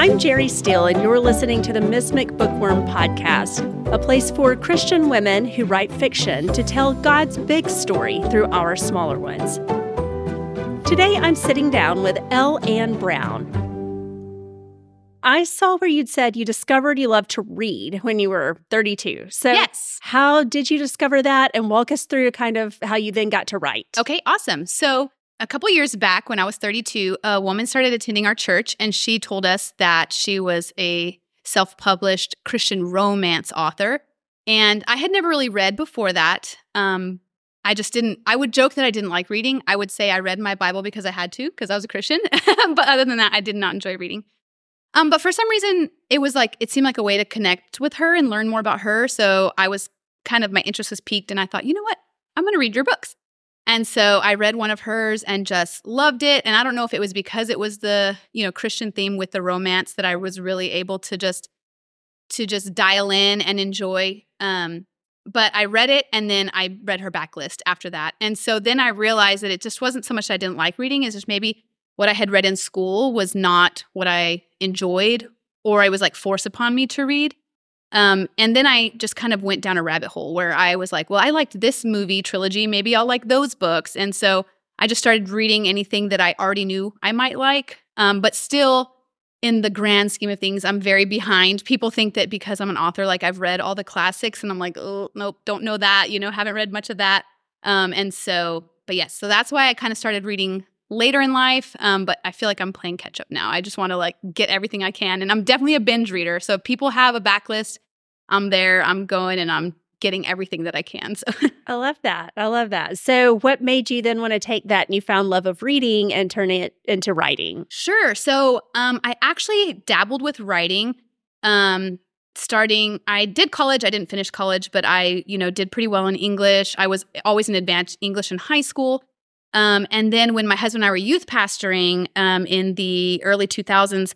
I'm Jere Steele, and you're listening to the Ms. McBookworm Podcast, a place for Christian women who write fiction to tell God's big story through our smaller ones. Today, I'm sitting down with Elle Ann Brown. I saw where you'd said you discovered you loved to read when you were 32. So, Yes. how did you discover that? And walk us through kind of how you then got to write. Okay, awesome. So, a couple years back when I was 32, a woman started attending our church and she told us that she was a self published Christian romance author. And I had never really read before that. Um, I just didn't, I would joke that I didn't like reading. I would say I read my Bible because I had to, because I was a Christian. but other than that, I did not enjoy reading. Um, but for some reason, it was like, it seemed like a way to connect with her and learn more about her. So I was kind of, my interest was piqued. And I thought, you know what? I'm going to read your books. And so I read one of hers and just loved it. And I don't know if it was because it was the, you know, Christian theme with the romance that I was really able to just to just dial in and enjoy. Um, but I read it and then I read her backlist after that. And so then I realized that it just wasn't so much I didn't like reading, it's just maybe what I had read in school was not what I enjoyed or I was like forced upon me to read. Um, and then I just kind of went down a rabbit hole where I was like, well, I liked this movie trilogy. Maybe I'll like those books. And so I just started reading anything that I already knew I might like. Um, but still, in the grand scheme of things, I'm very behind. People think that because I'm an author, like I've read all the classics, and I'm like, oh, nope, don't know that. You know, haven't read much of that. Um, and so, but yes, so that's why I kind of started reading later in life. Um, but I feel like I'm playing catch up now. I just want to like get everything I can, and I'm definitely a binge reader. So if people have a backlist, I'm there. I'm going, and I'm getting everything that I can. So I love that. I love that. So, what made you then want to take that newfound love of reading and turn it into writing? Sure. So um, I actually dabbled with writing. Um, starting, I did college. I didn't finish college, but I, you know, did pretty well in English. I was always in advanced English in high school. Um, and then when my husband and I were youth pastoring um, in the early 2000s,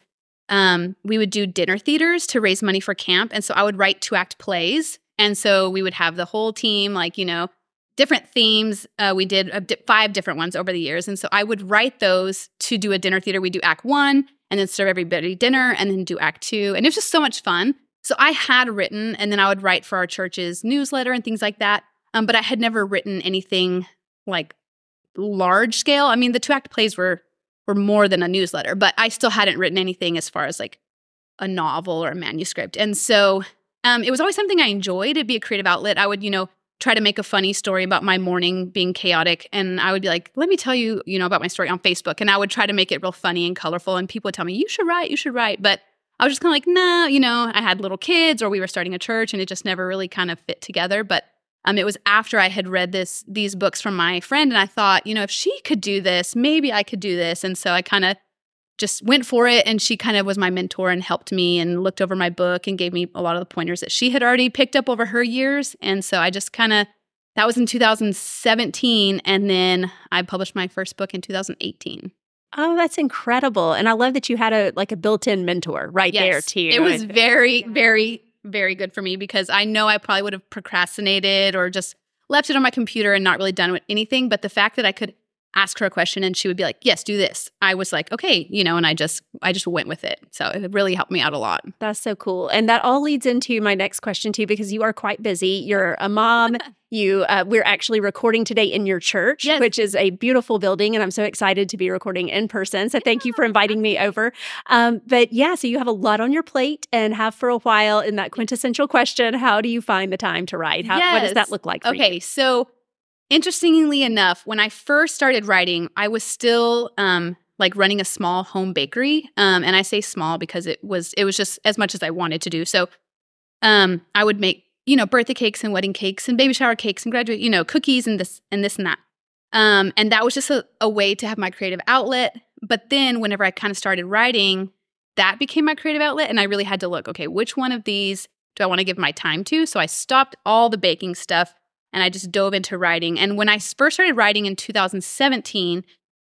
um, we would do dinner theaters to raise money for camp. And so I would write two act plays. And so we would have the whole team, like, you know, different themes. Uh, we did uh, di- five different ones over the years. And so I would write those to do a dinner theater. We do act one and then serve everybody dinner and then do act two. And it was just so much fun. So I had written and then I would write for our church's newsletter and things like that. Um, but I had never written anything like large scale. I mean, the two act plays were were more than a newsletter, but I still hadn't written anything as far as like a novel or a manuscript. And so um, it was always something I enjoyed. It'd be a creative outlet. I would, you know, try to make a funny story about my morning being chaotic. And I would be like, let me tell you, you know, about my story on Facebook. And I would try to make it real funny and colorful. And people would tell me, you should write, you should write. But I was just kind of like, nah, you know, I had little kids or we were starting a church and it just never really kind of fit together. But um, it was after I had read this these books from my friend, and I thought, you know, if she could do this, maybe I could do this. And so I kind of just went for it, and she kind of was my mentor and helped me and looked over my book and gave me a lot of the pointers that she had already picked up over her years. And so I just kind of that was in 2017, and then I published my first book in 2018. Oh, that's incredible. And I love that you had a like a built-in mentor right there Yes, too. It was very, very, very good for me because I know I probably would have procrastinated or just left it on my computer and not really done with anything. But the fact that I could ask her a question and she would be like, "Yes, do this," I was like, "Okay," you know, and I just, I just went with it. So it really helped me out a lot. That's so cool. And that all leads into my next question too, because you are quite busy. You're a mom. you, uh, we're actually recording today in your church, Yes. which is a beautiful building, and I'm so excited to be recording in person. So thank you for inviting me over. Um, but yeah, so you have a lot on your plate and have for a while. In that quintessential question, how do you find the time to write? How, What does that look like? For you? Okay, so interestingly enough, when I first started writing, I was still um, like running a small home bakery, um, and I say small because it was it was just as much as I wanted to do. So um, I would make you know birthday cakes and wedding cakes and baby shower cakes and graduate you know cookies and this and this and that. Um, and that was just a, a way to have my creative outlet. But then whenever I kind of started writing, that became my creative outlet, and I really had to look okay, which one of these do I want to give my time to? So I stopped all the baking stuff and I just dove into writing. And when I first started writing in 2017,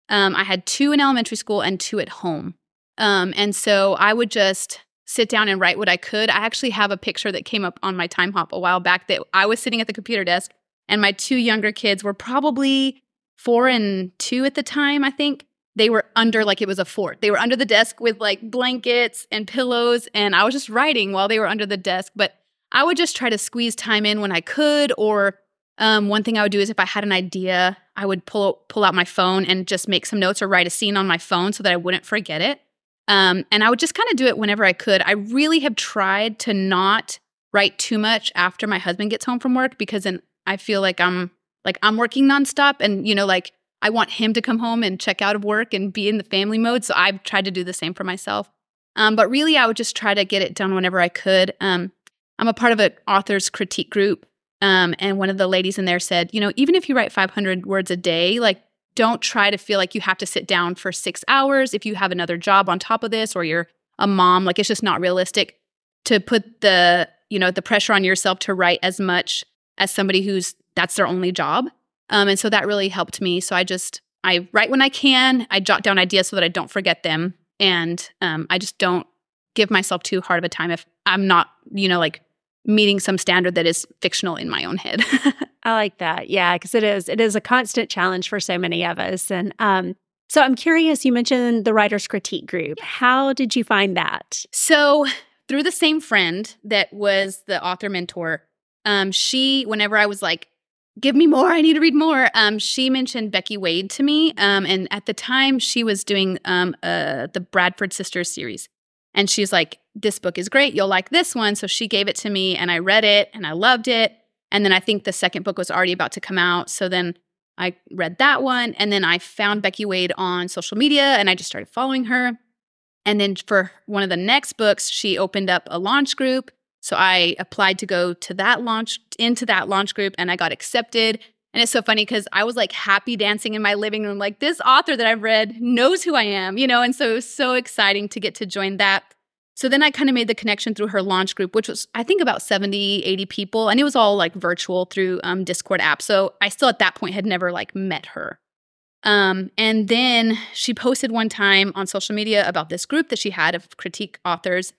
um, I had two in elementary school and two at home. Um, and so I would just sit down and write what I could. I actually have a picture that came up on my Timehop a while back that I was sitting at the computer desk and my two younger kids were probably four and two at the time, I think. they were under like it was a fort. They were under the desk with like blankets and pillows, and I was just writing while they were under the desk. But I would just try to squeeze time in when I could. Or um, one thing I would do is if I had an idea, I would pull pull out my phone and just make some notes or write a scene on my phone so that I wouldn't forget it. Um, and I would just kind of do it whenever I could. I really have tried to not write too much after my husband gets home from work because then I feel like I'm like I'm working nonstop and you know like I want him to come home and check out of work and be in the family mode. So I've tried to do the same for myself. Um, but really, I would just try to get it done whenever I could. Um, I'm a part of an author's critique group. Um, and one of the ladies in there said, you know, even if you write 500 words a day, like don't try to feel like you have to sit down for six hours if you have another job on top of this or you're a mom. Like it's just not realistic to put the, you know, the pressure on yourself to write as much as somebody who's that's their only job. Um, and so that really helped me. So I just, I write when I can. I jot down ideas so that I don't forget them. And um, I just don't give myself too hard of a time if I'm not, you know, like meeting some standard that is fictional in my own head. I like that. Yeah, because it is it is a constant challenge for so many of us. And um, so I'm curious. You mentioned the writers' critique group. How did you find that? So through the same friend that was the author mentor, um, she whenever I was like give me more. I need to read more. Um, she mentioned Becky Wade to me. Um, and at the time, she was doing um, uh, the Bradford Sisters series. And she's like, This book is great. You'll like this one. So she gave it to me and I read it and I loved it. And then I think the second book was already about to come out. So then I read that one. And then I found Becky Wade on social media and I just started following her. And then for one of the next books, she opened up a launch group so I applied to go to that launch into that launch group and I got accepted. And it's so funny because I was like happy dancing in my living room, like this author that I've read knows who I am, you know? And so it was so exciting to get to join that. So then I kind of made the connection through her launch group, which was, I think, about 70, 80 people. And it was all like virtual through um, Discord app. So I still at that point had never like met her. Um, and then she posted one time on social media about this group that she had of critique authors.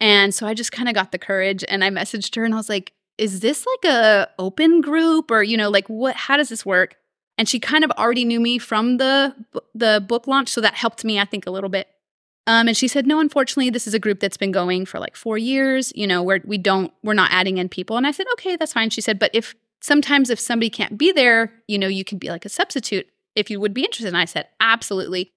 And so I just kind of got the courage and I messaged her and I was like, is this like a open group or you know like what how does this work? And she kind of already knew me from the the book launch so that helped me I think a little bit. Um, and she said, no, unfortunately, this is a group that's been going for like four years. You know, where we don't, we're not adding in people. And I said, okay, that's fine. She said, but if sometimes if somebody can't be there, you know, you can be like a substitute if you would be interested. And I said, absolutely.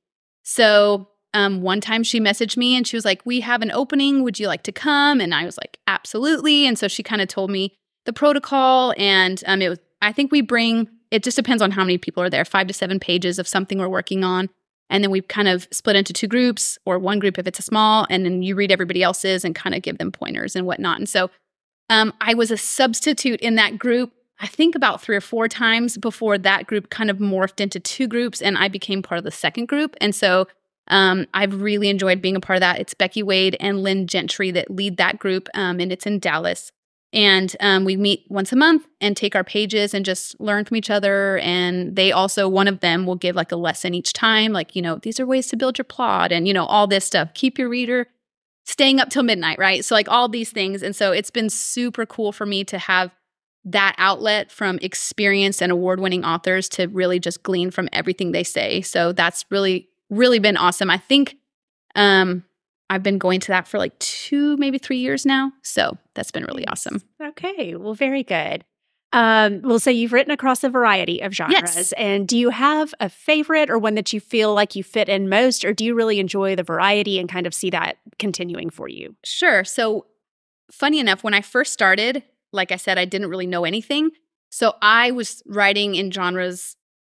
So um, one time she messaged me and she was like, We have an opening. Would you like to come? And I was like, Absolutely. And so she kind of told me the protocol. And um, it was, I think we bring, it just depends on how many people are there, five to seven pages of something we're working on. And then we kind of split into two groups or one group if it's a small, and then you read everybody else's and kind of give them pointers and whatnot. And so um, I was a substitute in that group, I think about three or four times before that group kind of morphed into two groups and I became part of the second group. And so um, I've really enjoyed being a part of that. It's Becky Wade and Lynne Gentry that lead that group, um, and it's in Dallas. And um, we meet once a month and take our pages and just learn from each other. And they also, one of them will give like a lesson each time, like, you know, these are ways to build your plot and, you know, all this stuff. Keep your reader staying up till midnight, right? So, like, all these things. And so it's been super cool for me to have that outlet from experienced and award winning authors to really just glean from everything they say. So that's really really been awesome. I think um, I've been going to that for like two, maybe three years now. So that's been really awesome. Okay. Well, very good. Um, well, so you've written across a variety of genres. Yes. And do you have a favorite or one that you feel like you fit in most, or do you really enjoy the variety and kind of see that continuing for you? Sure. So, funny enough, when I first started, like I said, I didn't really know anything. So I was writing in genres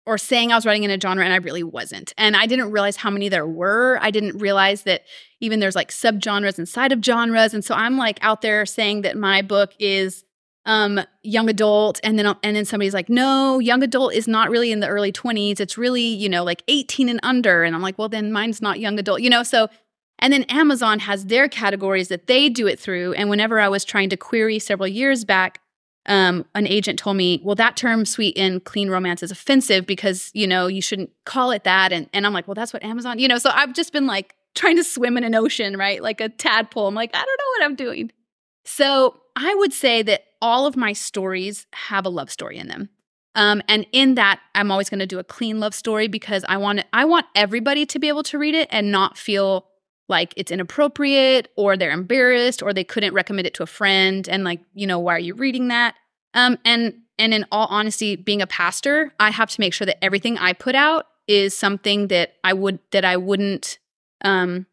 or saying I was writing in a genre and I really wasn't. And I didn't realize how many there were. I didn't realize that even there's like subgenres inside of genres. And so I'm like out there saying that my book is um young adult and then and then somebody's like no young adult is not really in the early 20s it's really you know like 18 and under and i'm like well then mine's not young adult you know so and then amazon has their categories that they do it through and whenever i was trying to query several years back um, an agent told me, well, that term sweet and clean romance is offensive because, you know, you shouldn't call it that. And, and I'm like, well, that's what Amazon, you know, so I've just been like trying to swim in an ocean, right? Like a tadpole. I'm like, I don't know what I'm doing. So I would say that all of my stories have a love story in them. Um, and in that, I'm always going to do a clean love story because I want I want everybody to be able to read it and not feel like it's inappropriate or they're embarrassed or they couldn't recommend it to a friend and like you know why are you reading that? Um and and in all honesty being a pastor i have to make sure that everything i put out is something that i would that i wouldn't um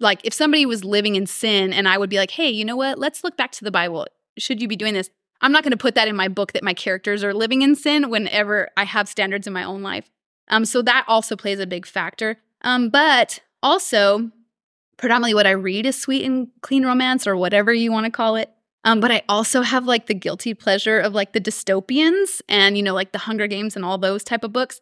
like if somebody was living in sin and i would be like hey you know what? Let's look back to the bible. Should you be doing this? I'm not going to put that in my book that my characters are living in sin whenever i have standards in my own life. Um so that also plays a big factor. Um but also, predominantly what I read is sweet and clean romance or whatever you want to call it. Um, but I also have like the guilty pleasure of like the dystopians and, you know, like the Hunger Games and all those type of books.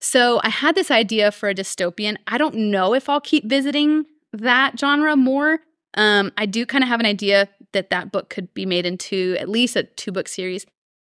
So I had this idea for a dystopian. I don't know if I'll keep visiting that genre more. Um, I do kind of have an idea that that book could be made into at least a two book series.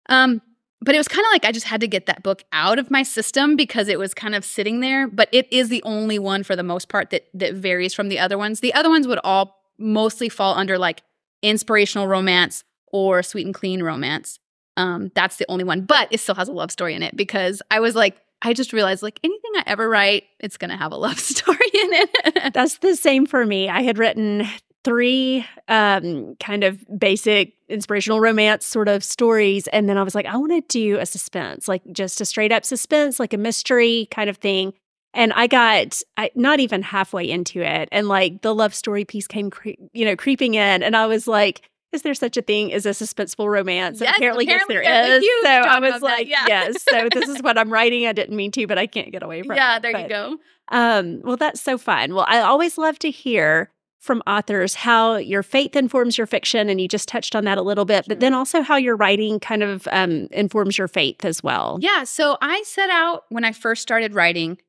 Um, but it was kind of like I just had to get that book out of my system because it was kind of sitting there. But it is the only one for the most part that that varies from the other ones. The other ones would all mostly fall under like inspirational romance or sweet and clean romance. Um, that's the only one, but it still has a love story in it because I was like, I just realized like anything I ever write, it's going to have a love story in it. That's the same for me. I had written three um, kind of basic inspirational romance sort of stories. And then I was like, I want to do a suspense, like just a straight up suspense, like a mystery kind of thing. And I got I, not even halfway into it. And like the love story piece came, cre- you know, creeping in. And I was like, is there such a thing as a suspenseful romance? Yes, apparently, apparently yes, there is. So I was like, that, yeah. yes. So this is what I'm writing. I didn't mean to, but I can't get away from yeah, it. Yeah, there but, you go. Um, well, that's so fun. Well, I always love to hear from authors how your faith informs your fiction, and you just touched on that a little bit, but then also how your writing kind of um, informs your faith as well. Yeah. So I set out when I first started writing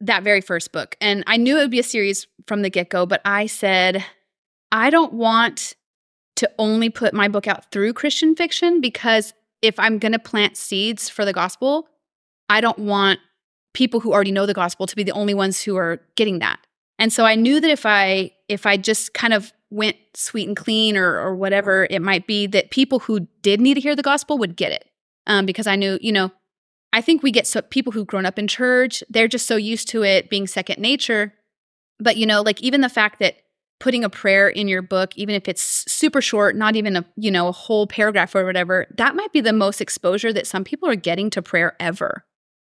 that very first book, and I knew it would be a series from the get go, but I said, I don't want to only put my book out through Christian fiction because if I'm going to plant seeds for the gospel, I don't want people who already know the gospel to be the only ones who are getting that. And so I knew that if I if I just kind of went sweet and clean or or whatever it might be, that people who did need to hear the gospel would get it. Um, because I knew, you know, I think we get so people who've grown up in church, they're just so used to it being second nature. But you know, like even the fact that putting a prayer in your book, even if it's super short, not even a you know a whole paragraph or whatever, that might be the most exposure that some people are getting to prayer ever.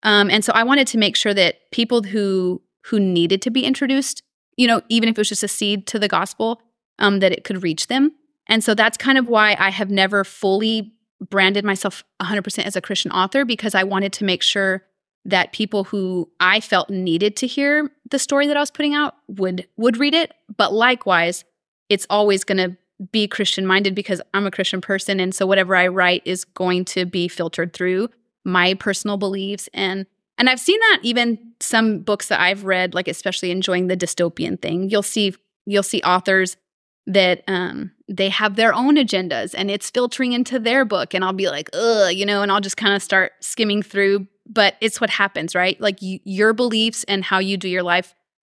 Um, and so I wanted to make sure that people who who needed to be introduced, you know, even if it was just a seed to the gospel, um, that it could reach them. And so that's kind of why I have never fully branded myself 100% as a Christian author because I wanted to make sure that people who I felt needed to hear the story that I was putting out would would read it, but likewise, it's always going to be Christian minded because I'm a Christian person and so whatever I write is going to be filtered through my personal beliefs and and I've seen that even some books that I've read, like especially enjoying the dystopian thing. You'll see you'll see authors that um they have their own agendas and it's filtering into their book and I'll be like, "Ugh," you know, and I'll just kind of start skimming through, but it's what happens, right? Like you, your beliefs and how you do your life,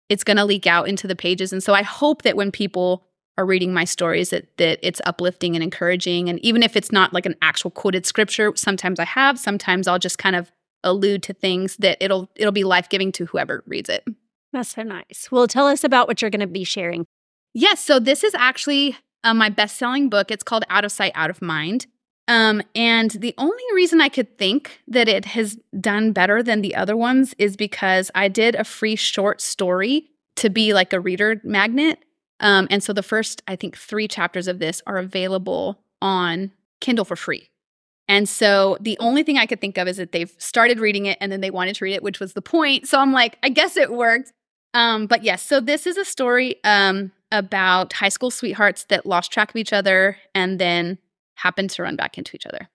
it's going to leak out into the pages. And so I hope that when people are reading my stories that that it's uplifting and encouraging and even if it's not like an actual quoted scripture, sometimes I have, sometimes I'll just kind of allude to things that it'll it'll be life-giving to whoever reads it. That's so nice. Well, tell us about what you're going to be sharing. Yes, so this is actually uh, my best-selling book. It's called Out of Sight, Out of Mind. Um, and the only reason I could think that it has done better than the other ones is because I did a free short story to be like a reader magnet. Um, and so the first, I think, three chapters of this are available on Kindle for free. And so the only thing I could think of is that they've started reading it and then they wanted to read it, which was the point. So I'm like, I guess it worked. Um, but yes, so this is a story um, about high school sweethearts that lost track of each other and then happened to run back into each other.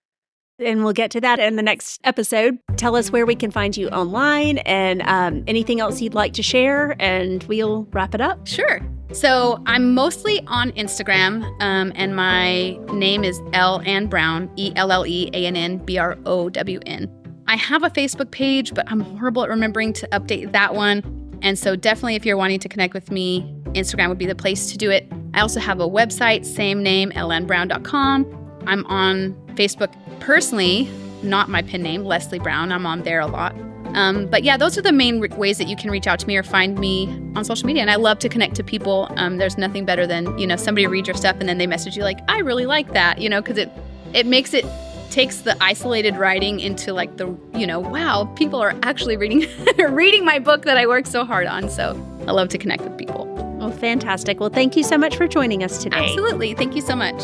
And we'll get to that in the next episode. Tell us where we can find you online and um, anything else you'd like to share, and we'll wrap it up. Sure. So I'm mostly on Instagram, um, and my name is Elle Ann Brown, E L L E A N N B R O W N. I have a Facebook page, but I'm horrible at remembering to update that one. And so, definitely, if you're wanting to connect with me, Instagram would be the place to do it. I also have a website, same name, elleannbrown.com. I'm on Facebook personally not my pen name, Leslie Brown. I'm on there a lot. Um, but yeah, those are the main re- ways that you can reach out to me or find me on social media. And I love to connect to people. Um, there's nothing better than you know somebody read your stuff and then they message you like, I really like that, you know, because it it makes it takes the isolated writing into like the you know wow people are actually reading reading my book that I worked so hard on. So I love to connect with people. Well, fantastic. Well, thank you so much for joining us today. Absolutely, thank you so much.